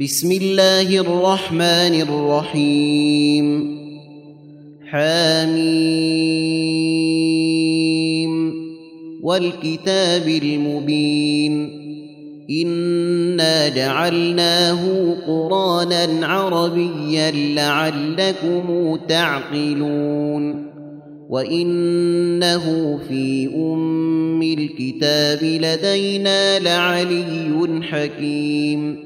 بسم الله الرحمن الرحيم. حميم والكتاب المبين. إنا جعلناه قرانا عربيا لعلكم تعقلون. وإنه في أم الكتاب لدينا لعلي حكيم.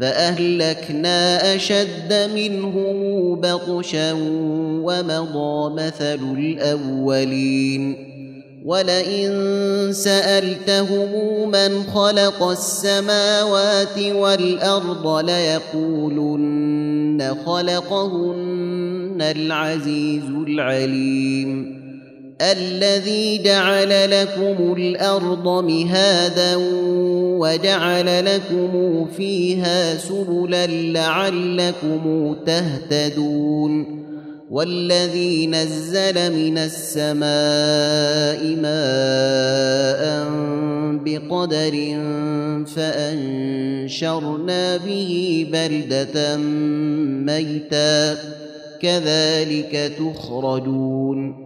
فأهلكنا أشد منهم بطشا ومضى مثل الأولين. ولئن سألتهم من خلق السماوات والأرض ليقولن خلقهن العزيز العليم. الذي جعل لكم الأرض مهادا وجعل لكم فيها سبلا لعلكم تهتدون والذي نزل من السماء ماء بقدر فأنشرنا به بلدة ميتا كذلك تخرجون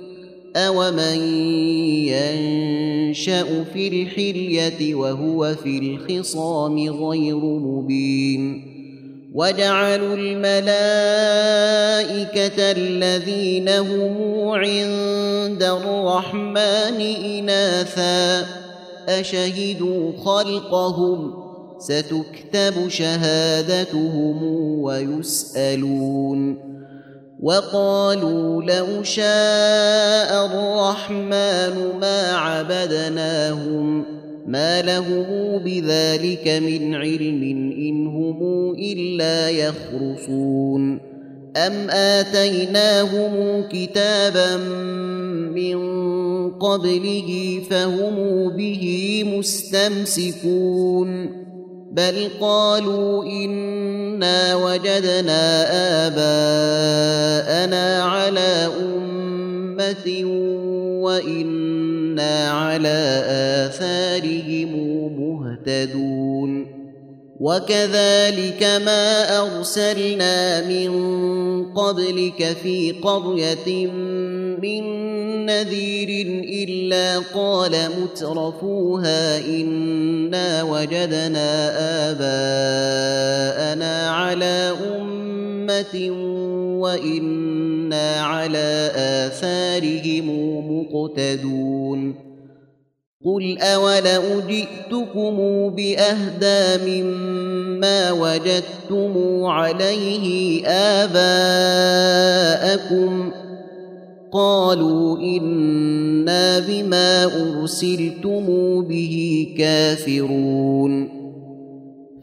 أومن ينشأ في الحلية وهو في الخصام غير مبين وجعلوا الملائكة الذين هم عند الرحمن إناثا أشهدوا خلقهم ستكتب شهادتهم ويسألون وقالوا لو شاء الرحمن ما عبدناهم ما لهم بذلك من علم إن هم إلا يخرصون. أم آتيناهم كتابا من قبله فهم به مستمسكون. بل قالوا انا وجدنا اباءنا على امه وأنا على اثارهم مهتدون وكذلك ما أرسلنا من قبلك في قرية من نذير إلا قال مترفوها إنا وجدنا آباءنا على أمة وإنا على آثارهم مقتدون قل اولو جئتكم باهدى مما وجدتم عليه اباءكم قالوا أنا بما ارسلتم به كافرون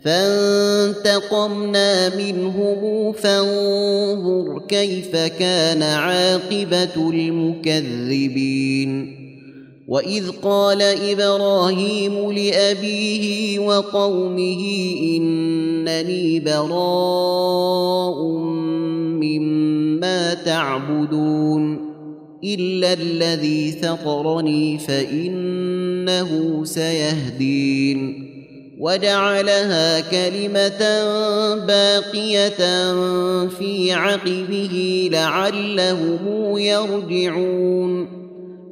فانتقمنا منهم فانظر كيف كان عاقبه المكذبين واذ قال إبراهيم لابيه وقومه انني براء مما تعبدون الا الذي فطرني فانه سيهدين وجعلها كلمه باقيه في عقبه لعلهم يرجعون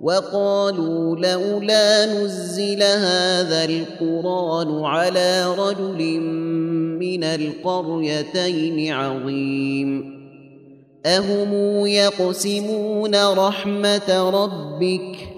وقالوا لولا نزل هذا القرآن على رجل من القريتين عظيم. أهم يقسمون رحمة ربك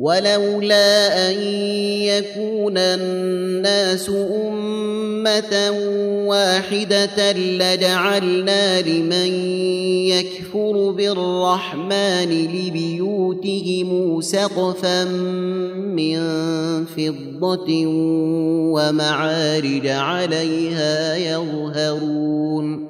ولولا أن يكون الناس أمة واحدة لجعلنا لمن يكفر بالرحمن لبيوتهم سقفا من فضة ومعارج عليها يظهرون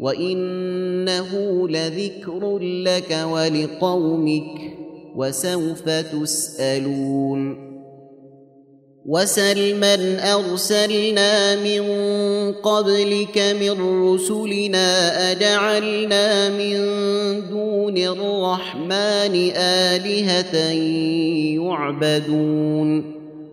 وانه لذكر لك ولقومك وسوف تسالون وسلما ارسلنا من قبلك من رسلنا اجعلنا من دون الرحمن الهه يعبدون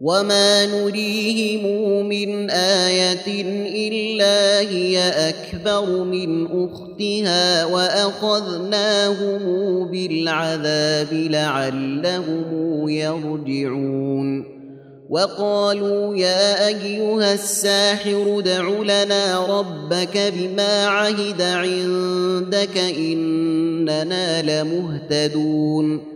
وما نريهم من إيه الا هي اكبر من اختها واخذناهم بالعذاب لعلهم يرجعون وقالوا يا ايها الساحر ادع لنا ربك بما عهد عندك اننا لمهتدون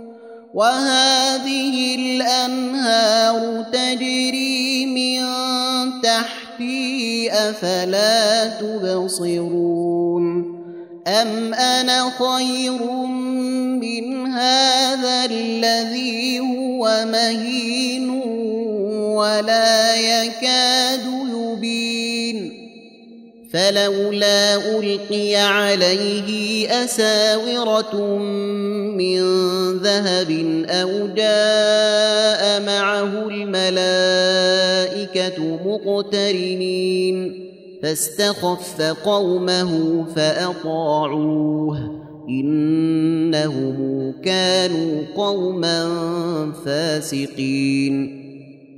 وهذه الأنهار تجري من تحتي أفلا تبصرون أم أنا خير من هذا الذي هو مهين ولا يكاد يبين فلولا ألقي عليه أساورة من ذهب أو جاء معه الملائكة مقترنين فاستخف قومه فأطاعوه إنهم كانوا قوما فاسقين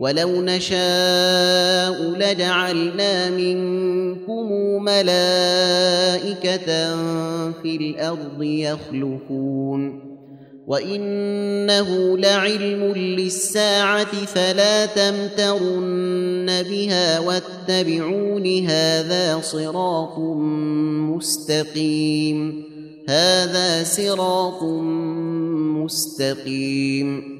ولو نشاء لجعلنا منكم ملائكه في الأرض يخلفون وانه لعلم للساعه فلا تمترن بها واتبعون هذا صراط مستقيم هذا صراط مستقيم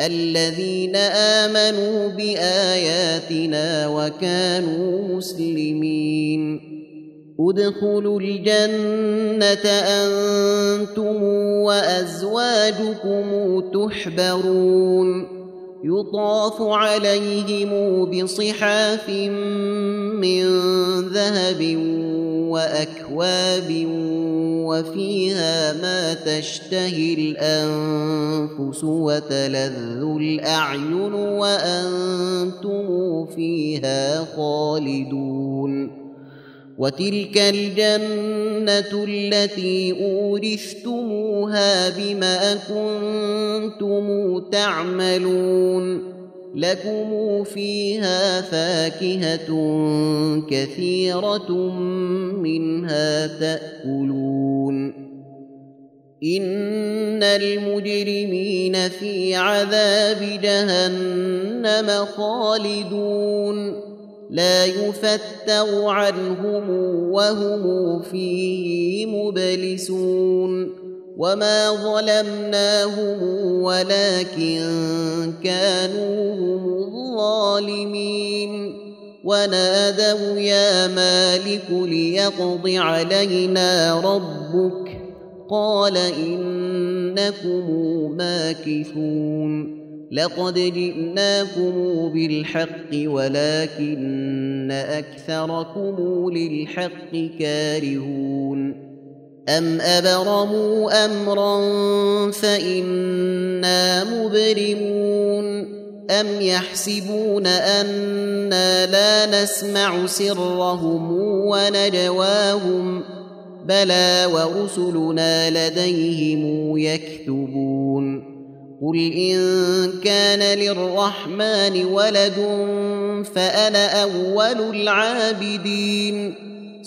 الذين آمنوا بآياتنا وكانوا مسلمين. ادخلوا الجنة أنتم وأزواجكم تحبرون. يطاف عليهم بصحاف من ذهب وأكواب وفيها ما تشتهي الأنفس وتلذ الأعين وأنتم فيها خالدون وتلك الجنة التي أورثتموها بما كنتم تعملون لكم فيها فاكهه كثيره منها تاكلون ان المجرمين في عذاب جهنم خالدون لا يفتر عنهم وهم فيه مبلسون وما ظلمناهم ولكن كانوا هم الظالمين ونادوا يا مالك ليقض علينا ربك قال انكم ماكثون لقد جئناكم بالحق ولكن اكثركم للحق كارهون أم أبرموا أمرا فإنا مبرمون أم يحسبون أنا لا نسمع سرهم ونجواهم بلى ورسلنا لديهم يكتبون قل إن كان للرحمن ولد فأنا أول العابدين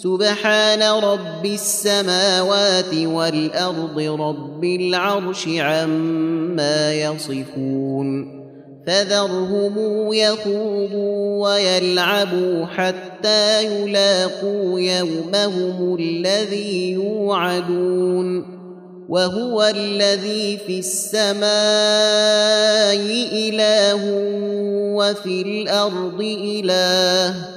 سبحان رب السماوات والأرض رب العرش عما يصفون فذرهم يخوضوا ويلعبوا حتى يلاقوا يومهم الذي يوعدون وهو الذي في السماء إله وفي الأرض إله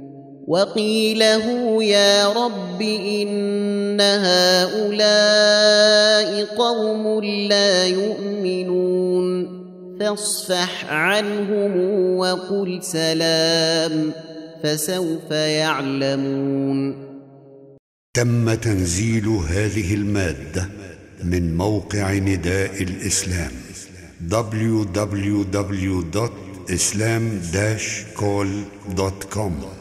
وقيله يا رب إن هؤلاء قوم لا يؤمنون فاصفح عنهم وقل سلام فسوف يعلمون. تم تنزيل هذه المادة من موقع نداء الإسلام www.islam-call.com